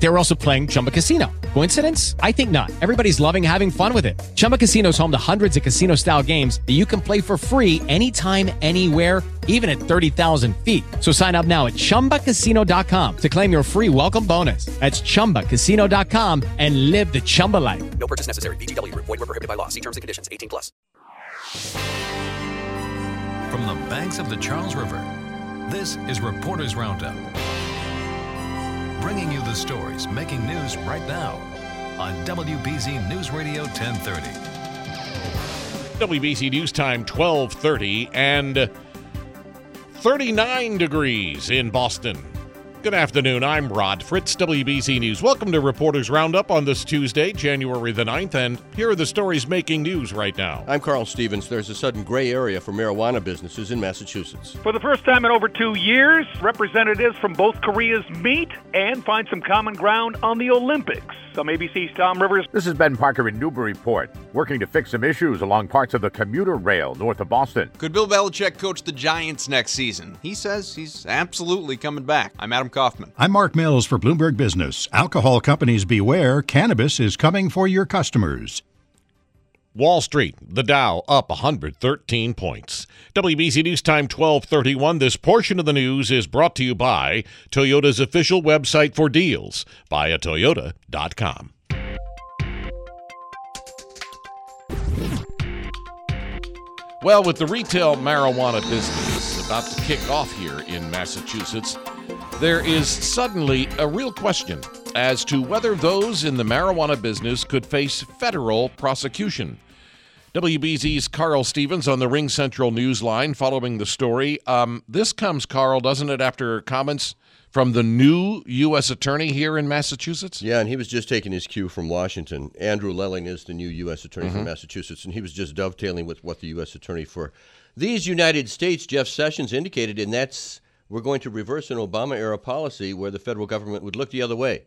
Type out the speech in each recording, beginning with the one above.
They were also playing Chumba Casino. Coincidence? I think not. Everybody's loving having fun with it. Chumba Casino is home to hundreds of casino style games that you can play for free anytime, anywhere, even at 30,000 feet. So sign up now at chumbacasino.com to claim your free welcome bonus. That's chumbacasino.com and live the Chumba life. No purchase necessary. VGW Group. Void were prohibited by law. See terms and conditions. 18 plus. From the banks of the Charles River, this is Reporters Roundup. Bringing you the stories making news right now on WBZ News Radio 1030. WBZ News Time 1230 and 39 degrees in Boston. Good afternoon. I'm Rod Fritz, WBZ News. Welcome to Reporters Roundup on this Tuesday, January the 9th, and here are the stories making news right now. I'm Carl Stevens. There's a sudden gray area for marijuana businesses in Massachusetts. For the first time in over two years, representatives from both Koreas meet and find some common ground on the Olympics. Some ABC's Tom Rivers. This is Ben Parker in Newburyport, working to fix some issues along parts of the commuter rail north of Boston. Could Bill Belichick coach the Giants next season? He says he's absolutely coming back. I'm Adam Kaufman. I'm Mark Mills for Bloomberg Business. Alcohol companies beware, cannabis is coming for your customers. Wall Street, the Dow up 113 points. WBZ News Time 1231. This portion of the news is brought to you by Toyota's official website for deals, buyatoyota.com. Well, with the retail marijuana business about to kick off here in Massachusetts, there is suddenly a real question as to whether those in the marijuana business could face federal prosecution. WBZ's Carl Stevens on the RingCentral Newsline following the story. Um, this comes, Carl, doesn't it, after comments from the new U.S. Attorney here in Massachusetts? Yeah, and he was just taking his cue from Washington. Andrew Lelling is the new U.S. Attorney mm-hmm. from Massachusetts, and he was just dovetailing with what the U.S. Attorney for these United States, Jeff Sessions, indicated, and that's we're going to reverse an Obama era policy where the federal government would look the other way.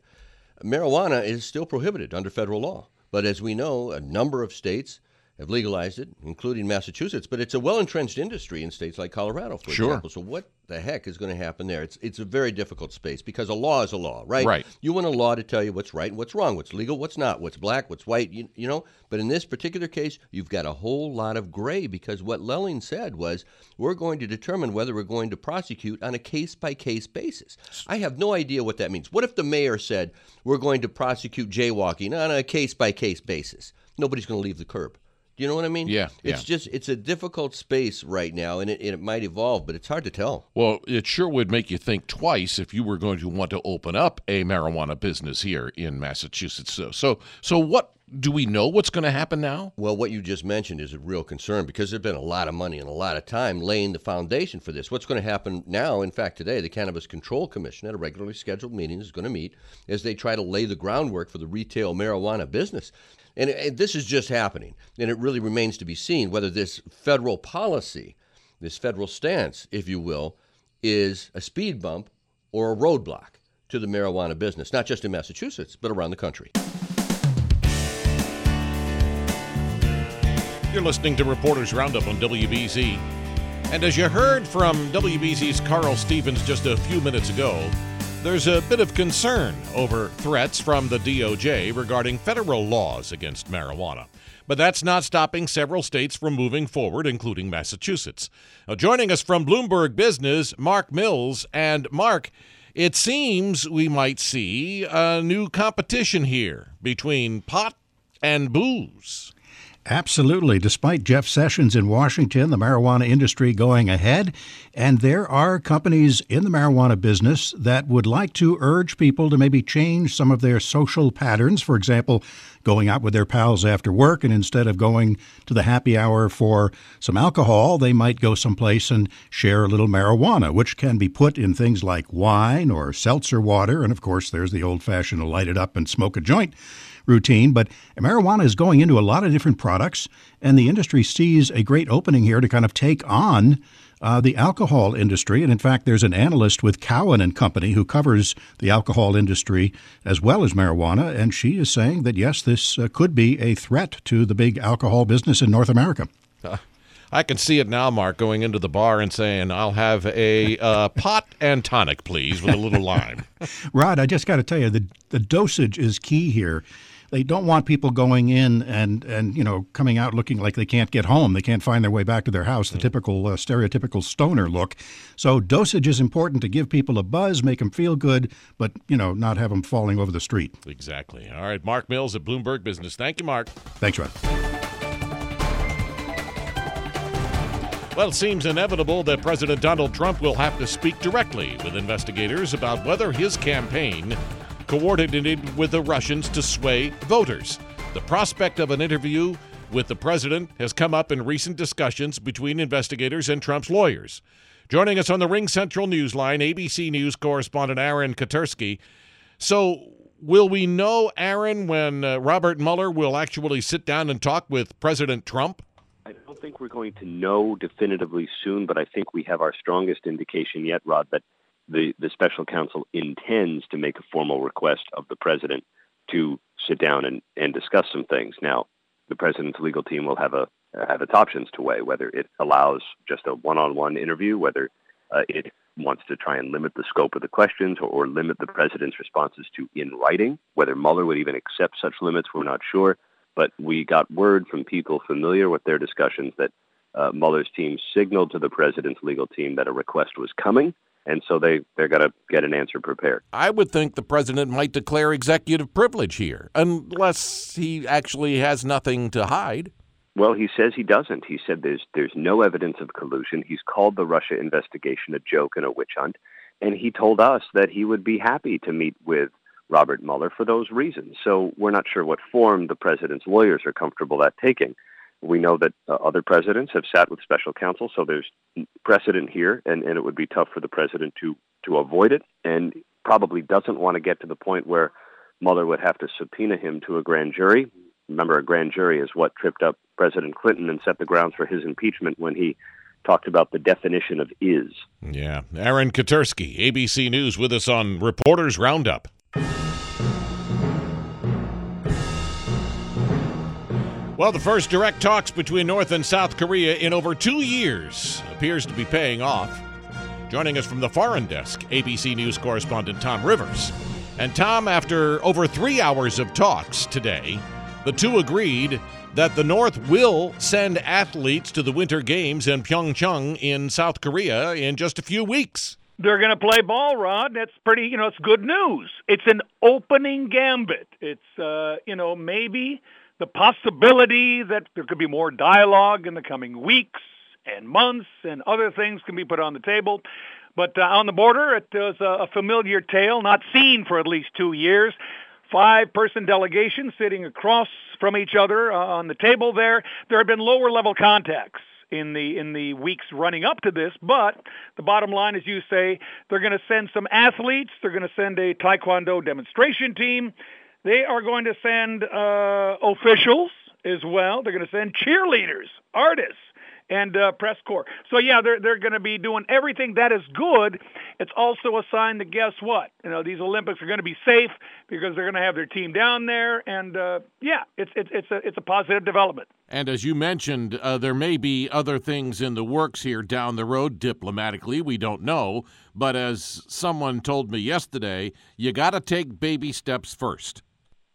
Marijuana is still prohibited under federal law, but as we know, a number of states have legalized it, including Massachusetts. But it's a well entrenched industry in states like Colorado, for sure. example. So what the heck is going to happen there? It's it's a very difficult space because a law is a law, right? Right. You want a law to tell you what's right and what's wrong, what's legal, what's not, what's black, what's white. You, you know. But in this particular case, you've got a whole lot of gray because what Lelling said was we're going to determine whether we're going to prosecute on a case by case basis. I have no idea what that means. What if the mayor said we're going to prosecute jaywalking on a case by case basis? Nobody's going to leave the curb. You know what I mean? Yeah. It's yeah. just it's a difficult space right now, and it, and it might evolve, but it's hard to tell. Well, it sure would make you think twice if you were going to want to open up a marijuana business here in Massachusetts. So, so, so what do we know what's going to happen now? Well, what you just mentioned is a real concern because there's been a lot of money and a lot of time laying the foundation for this. What's going to happen now, in fact, today, the Cannabis Control Commission at a regularly scheduled meeting is going to meet as they try to lay the groundwork for the retail marijuana business. And, and this is just happening. And it really remains to be seen whether this federal policy, this federal stance, if you will, is a speed bump or a roadblock to the marijuana business, not just in Massachusetts, but around the country. You're listening to Reporters Roundup on WBZ. And as you heard from WBZ's Carl Stevens just a few minutes ago, there's a bit of concern over threats from the DOJ regarding federal laws against marijuana. But that's not stopping several states from moving forward, including Massachusetts. Now, joining us from Bloomberg Business, Mark Mills. And Mark, it seems we might see a new competition here between pot and booze. Absolutely. Despite Jeff Sessions in Washington, the marijuana industry going ahead, and there are companies in the marijuana business that would like to urge people to maybe change some of their social patterns. For example, going out with their pals after work, and instead of going to the happy hour for some alcohol, they might go someplace and share a little marijuana, which can be put in things like wine or seltzer water. And of course, there's the old fashioned light it up and smoke a joint routine, but marijuana is going into a lot of different products, and the industry sees a great opening here to kind of take on uh, the alcohol industry. And in fact, there's an analyst with Cowen and Company who covers the alcohol industry as well as marijuana, and she is saying that yes, this uh, could be a threat to the big alcohol business in North America. Uh, I can see it now, Mark, going into the bar and saying, "I'll have a uh, pot and tonic, please, with a little lime." Rod, I just got to tell you, the the dosage is key here they don't want people going in and and you know coming out looking like they can't get home, they can't find their way back to their house, the mm. typical uh, stereotypical stoner look. So dosage is important to give people a buzz, make them feel good, but you know not have them falling over the street. Exactly. All right, Mark Mills at Bloomberg Business. Thank you, Mark. Thanks, Rod. Well, it seems inevitable that President Donald Trump will have to speak directly with investigators about whether his campaign coordinated with the Russians to sway voters. The prospect of an interview with the president has come up in recent discussions between investigators and Trump's lawyers. Joining us on the RingCentral Newsline, ABC News correspondent Aaron Katersky. So, will we know, Aaron, when uh, Robert Mueller will actually sit down and talk with President Trump? I don't think we're going to know definitively soon, but I think we have our strongest indication yet, Rod, that the, the special counsel intends to make a formal request of the president to sit down and, and discuss some things. Now, the president's legal team will have a have its options to weigh whether it allows just a one-on-one interview, whether uh, it wants to try and limit the scope of the questions or, or limit the president's responses to in writing. Whether Mueller would even accept such limits, we're not sure. But we got word from people familiar with their discussions that uh, Mueller's team signaled to the president's legal team that a request was coming and so they they're going to get an answer prepared. I would think the president might declare executive privilege here, unless he actually has nothing to hide. Well, he says he doesn't. He said there's there's no evidence of collusion. He's called the Russia investigation a joke and a witch hunt, and he told us that he would be happy to meet with Robert Mueller for those reasons. So we're not sure what form the president's lawyers are comfortable at taking. We know that uh, other presidents have sat with special counsel, so there's precedent here, and, and it would be tough for the president to, to avoid it, and probably doesn't want to get to the point where Mueller would have to subpoena him to a grand jury. Remember, a grand jury is what tripped up President Clinton and set the grounds for his impeachment when he talked about the definition of is. Yeah. Aaron Katersky, ABC News, with us on Reporters Roundup. Well, the first direct talks between North and South Korea in over two years appears to be paying off. Joining us from the foreign desk, ABC News correspondent Tom Rivers. And Tom, after over three hours of talks today, the two agreed that the North will send athletes to the Winter Games in Pyeongchang in South Korea in just a few weeks. They're going to play ball, Rod. That's pretty, you know, it's good news. It's an opening gambit. It's, uh, you know, maybe the possibility that there could be more dialogue in the coming weeks and months and other things can be put on the table. But uh, on the border, it was a familiar tale, not seen for at least two years. Five-person delegation sitting across from each other uh, on the table there. There have been lower-level contacts in the in the weeks running up to this. But the bottom line, as you say, they're going to send some athletes. They're going to send a taekwondo demonstration team, they are going to send uh, officials as well. They're going to send cheerleaders, artists, and uh, press corps. So yeah, they're they're going to be doing everything that is good. It's also a sign that guess what? You know, these Olympics are going to be safe because they're going to have their team down there, and uh, yeah, it's it's it's a it's a positive development. And as you mentioned, uh, there may be other things in the works here down the road diplomatically. We don't know, but as someone told me yesterday, you got to take baby steps first.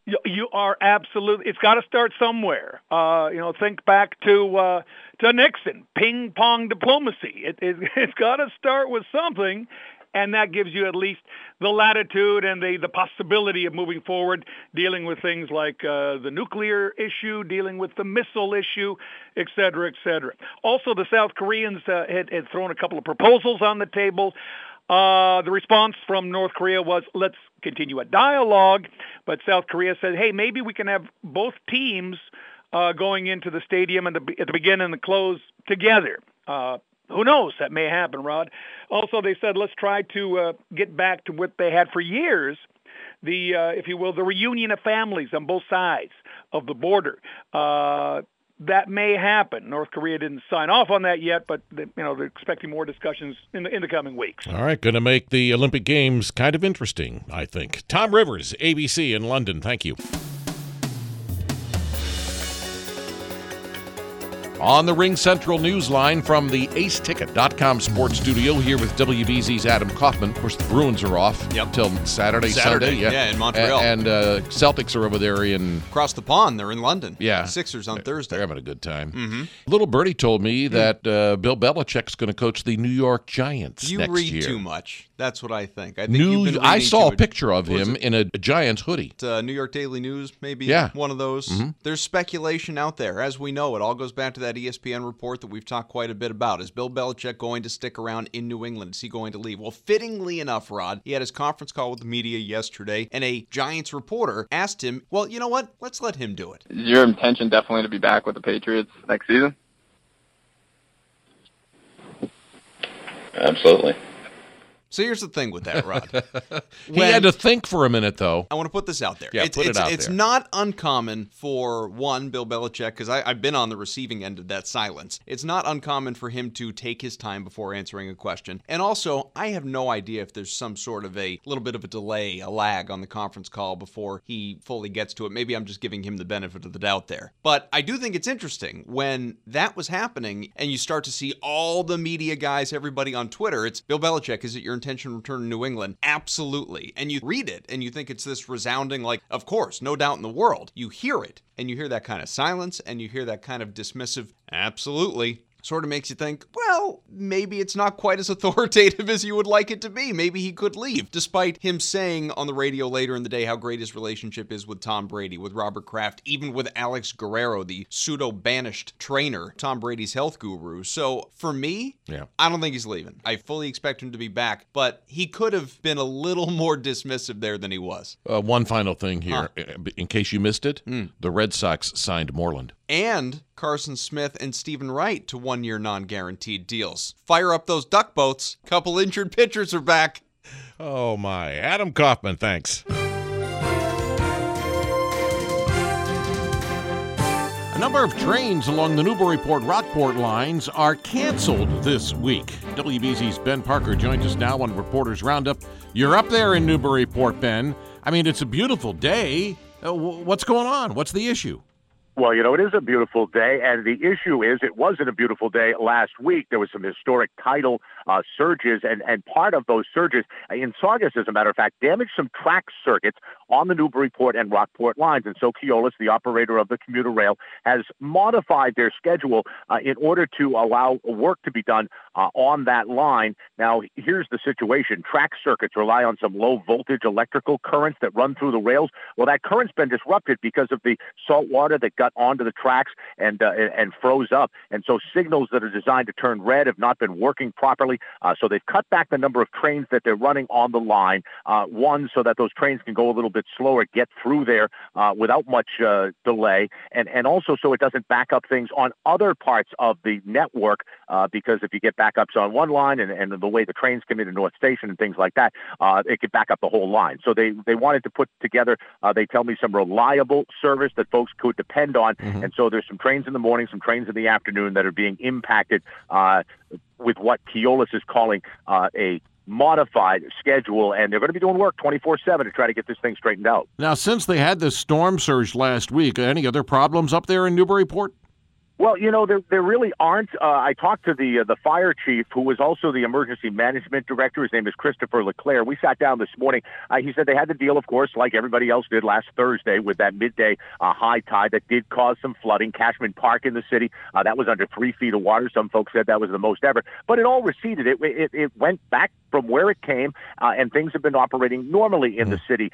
You are absolutely. It's got to start somewhere. Uh, you know, think back to uh, to Nixon, ping pong diplomacy. It, it, it's got to start with something, and that gives you at least the latitude and the the possibility of moving forward, dealing with things like uh, the nuclear issue, dealing with the missile issue, et cetera, et cetera. Also, the South Koreans uh, had, had thrown a couple of proposals on the table. Uh, the response from North Korea was, let's continue a dialogue. But South Korea said, hey, maybe we can have both teams uh, going into the stadium at the, at the beginning and the close together. Uh, who knows? That may happen, Rod. Also, they said, let's try to uh, get back to what they had for years, the, uh, if you will, the reunion of families on both sides of the border. That may happen. North Korea didn't sign off on that yet, but you know they're expecting more discussions in the in the coming weeks. All right, going to make the Olympic Games kind of interesting, I think. Tom Rivers, ABC in London. Thank you. On the RingCentral news line from the aceticket.com sports studio here with WBZ's Adam Kaufman. Of course, the Bruins are off Yep. until Saturday, Saturday, Sunday. yeah, in Montreal. A- And, uh, Celtics are over there in Across the pond, they're in London. Yeah. Sixers on Thursday. They're having a good time. Mm-hmm. Little Birdie told me that uh, Bill Belichick's going to coach the New York Giants You read year. too much. That's what I think. I think New, I saw a picture of him in a, a Giants hoodie. uh, New York Daily News, maybe Yeah. one of those. Mhm. There's speculation out there. As we know, it all goes back to that E ESPN report that we've talked quite a bit about. Is Bill Belichick going to stick around in New England? Is he going to leave? Well, fittingly enough, Rod, he had his conference call with the media yesterday, and a Giants reporter asked him, well, you know what? Let's let him do it. Is your intention definitely to be back with the Patriots next season? Absolutely. So here's the thing with that, Rod. He had to think for a minute, though. I want to put this out there. Yeah, it's, put it it's, out it's there. not uncommon for one Bill Belichick because I've been on the receiving end of that silence. It's not uncommon for him to take his time before answering a question. And also, I have no idea if there's some sort of a little bit of a delay, a lag on the conference call before he fully gets to it. Maybe I'm just giving him the benefit of the doubt there. But I do think it's interesting when that was happening and you start to see all the media guys, everybody on Twitter. It's Bill Belichick. Is it your intention to return to New England? Absolutely. And you read it and you think it's this resounding, like, of course, no doubt in the world. You hear it and you hear that kind of silence and you hear that kind of dismissive, absolutely. Sort of makes you think, well, maybe it's not quite as authoritative as you would like it to be. Maybe he could leave, despite him saying on the radio later in the day how great his relationship is with Tom Brady, with Robert Kraft, even with Alex Guerrero, the pseudo banished trainer, Tom Brady's health guru. So for me, Yeah. I don't think he's leaving. I fully expect him to be back, but he could have been a little more dismissive there than he was. Uh, one final thing here, uh, in case you missed it, Hmm. the Red Sox signed Moreland. And Carson Smith and Steven Wright to one year non guaranteed deals. Fire up those duck boats. Couple injured pitchers are back. Oh my, Adam Kaufman, thanks. A number of trains along the Newburyport Rockport lines are canceled this week. WBZ's Ben Parker joins us now on Reporters Roundup. You're up there in Newburyport, Ben. I mean, it's a beautiful day. Uh, what's going on? What's the issue? Well, you know, it is a beautiful day, and the issue is it wasn't a beautiful day last week. There was some historic tidal uh, surges, and, and part of those surges uh, in Saugus, as a matter of fact, damaged some track circuits on the Newburyport and Rockport lines. And so Keolis, the operator of the commuter rail, has modified their schedule uh, in order to allow work to be done uh, on that line. Now, here's the situation. Track circuits rely on some low voltage electrical currents that run through the rails. Well, that current's been disrupted because of the salt water that got onto the tracks and uh, and froze up. And so signals that are designed to turn red have not been working properly. Uh, so they've cut back the number of trains that they're running on the line. Uh, one, so that those trains can go a little bit slower, get through there uh, without much uh, delay, and and also so it doesn't back up things on other parts of the network. Because if you get backups on one line and, and the way the trains come into North Station and things like that, uh, it could back up the whole line. So they they wanted to put together, uh, they tell me, some reliable service that folks could depend on. And so there's some trains in the morning, some trains in the afternoon that are being impacted uh, with what Keolis is calling uh, a modified schedule, and they're going to be doing work 24/7 to try to get this thing straightened out. Now, since they had this storm surge last week, any other problems up there in Newburyport? Well, you know, there there really aren't. Uh, I talked to the uh, the fire chief, who was also the emergency management director. His name is Christopher LeClaire. We sat down this morning. Uh, he said they had to deal, of course, like everybody else did last Thursday, with that midday uh, high tide that did cause some flooding. Cashman Park in the city uh, that was under three feet of water. Some folks said that was the most ever, but it all receded. It it, it went back from where it came, uh, and things have been operating normally in the city.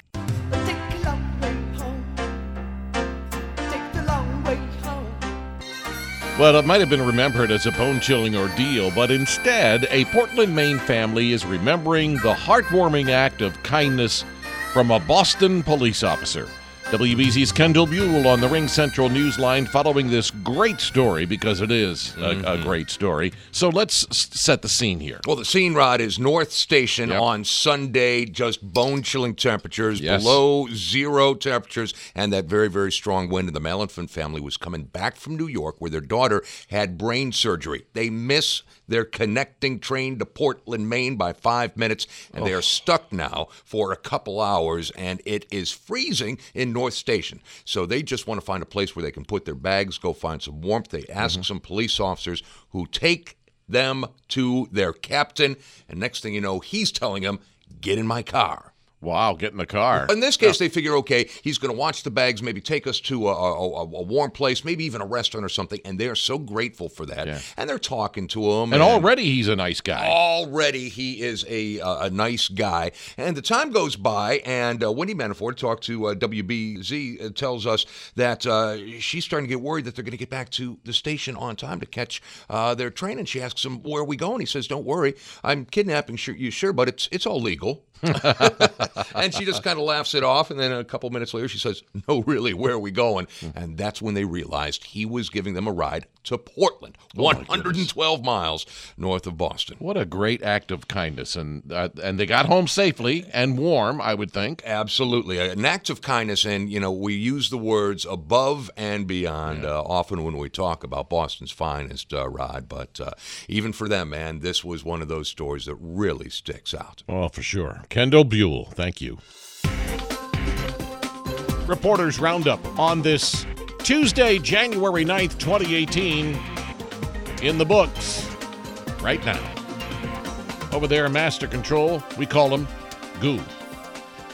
Well, it might have been remembered as a bone chilling ordeal, but instead, a Portland, Maine family is remembering the heartwarming act of kindness from a Boston police officer. WBZ's Kendall Buell on the RingCentral Newsline following this great story because it is a, a mm-hmm. great story. So let's set the scene here. Well, the scene, Rod, is North Station on Sunday, just bone chilling temperatures, Yes. below zero temperatures, and that very, very strong wind. And the Malenfant family was coming back from New York where their daughter had brain surgery. They miss their connecting train to Portland, Maine by five minutes, and they oh. are stuck now for a couple hours, and it is freezing in North Station. So they just want to find a place where they can put their bags, go find some warmth. They ask mm-hmm. some police officers who take them to their captain, and next thing you know, he's telling them, "Get in my car." Wow, get in the car. In this case, they figure, okay, he's going to watch the bags, maybe take us to a, a, a, warm place, maybe even a restaurant or something, and they are so grateful for that. And they're talking to him, And already he's a nice guy. Already he is a a nice guy. And the time goes by, and uh, Wendy Malenfant talked to uh, WBZ uh, tells us that uh, she's starting to get worried that they're going to get back to the station on time to catch uh, their train. And she asks him, "Where are we going?" He says, "Don't worry, I'm kidnapping you sure, but it's it's all legal." and she just kind of laughs it off. And then a couple minutes later, she says, No, really, where are we going? And that's when they realized he was giving them a ride to Portland, 112 miles north of Boston. What a great act of kindness, and uh, and they got home safely and warm. I would think. Absolutely, an act of kindness, and you know we use the words above and beyond uh, often when we talk about Boston's finest, uh, Rod. But uh, even for them, man, this was one of those stories that really sticks out. Oh, for sure. Kendall Buell, thank you. Reporters Roundup on this Tuesday, January 9th, 2018, in the books right now. Over there, Master Control, we call him Goo.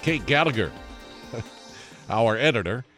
Kate Gallagher, our editor,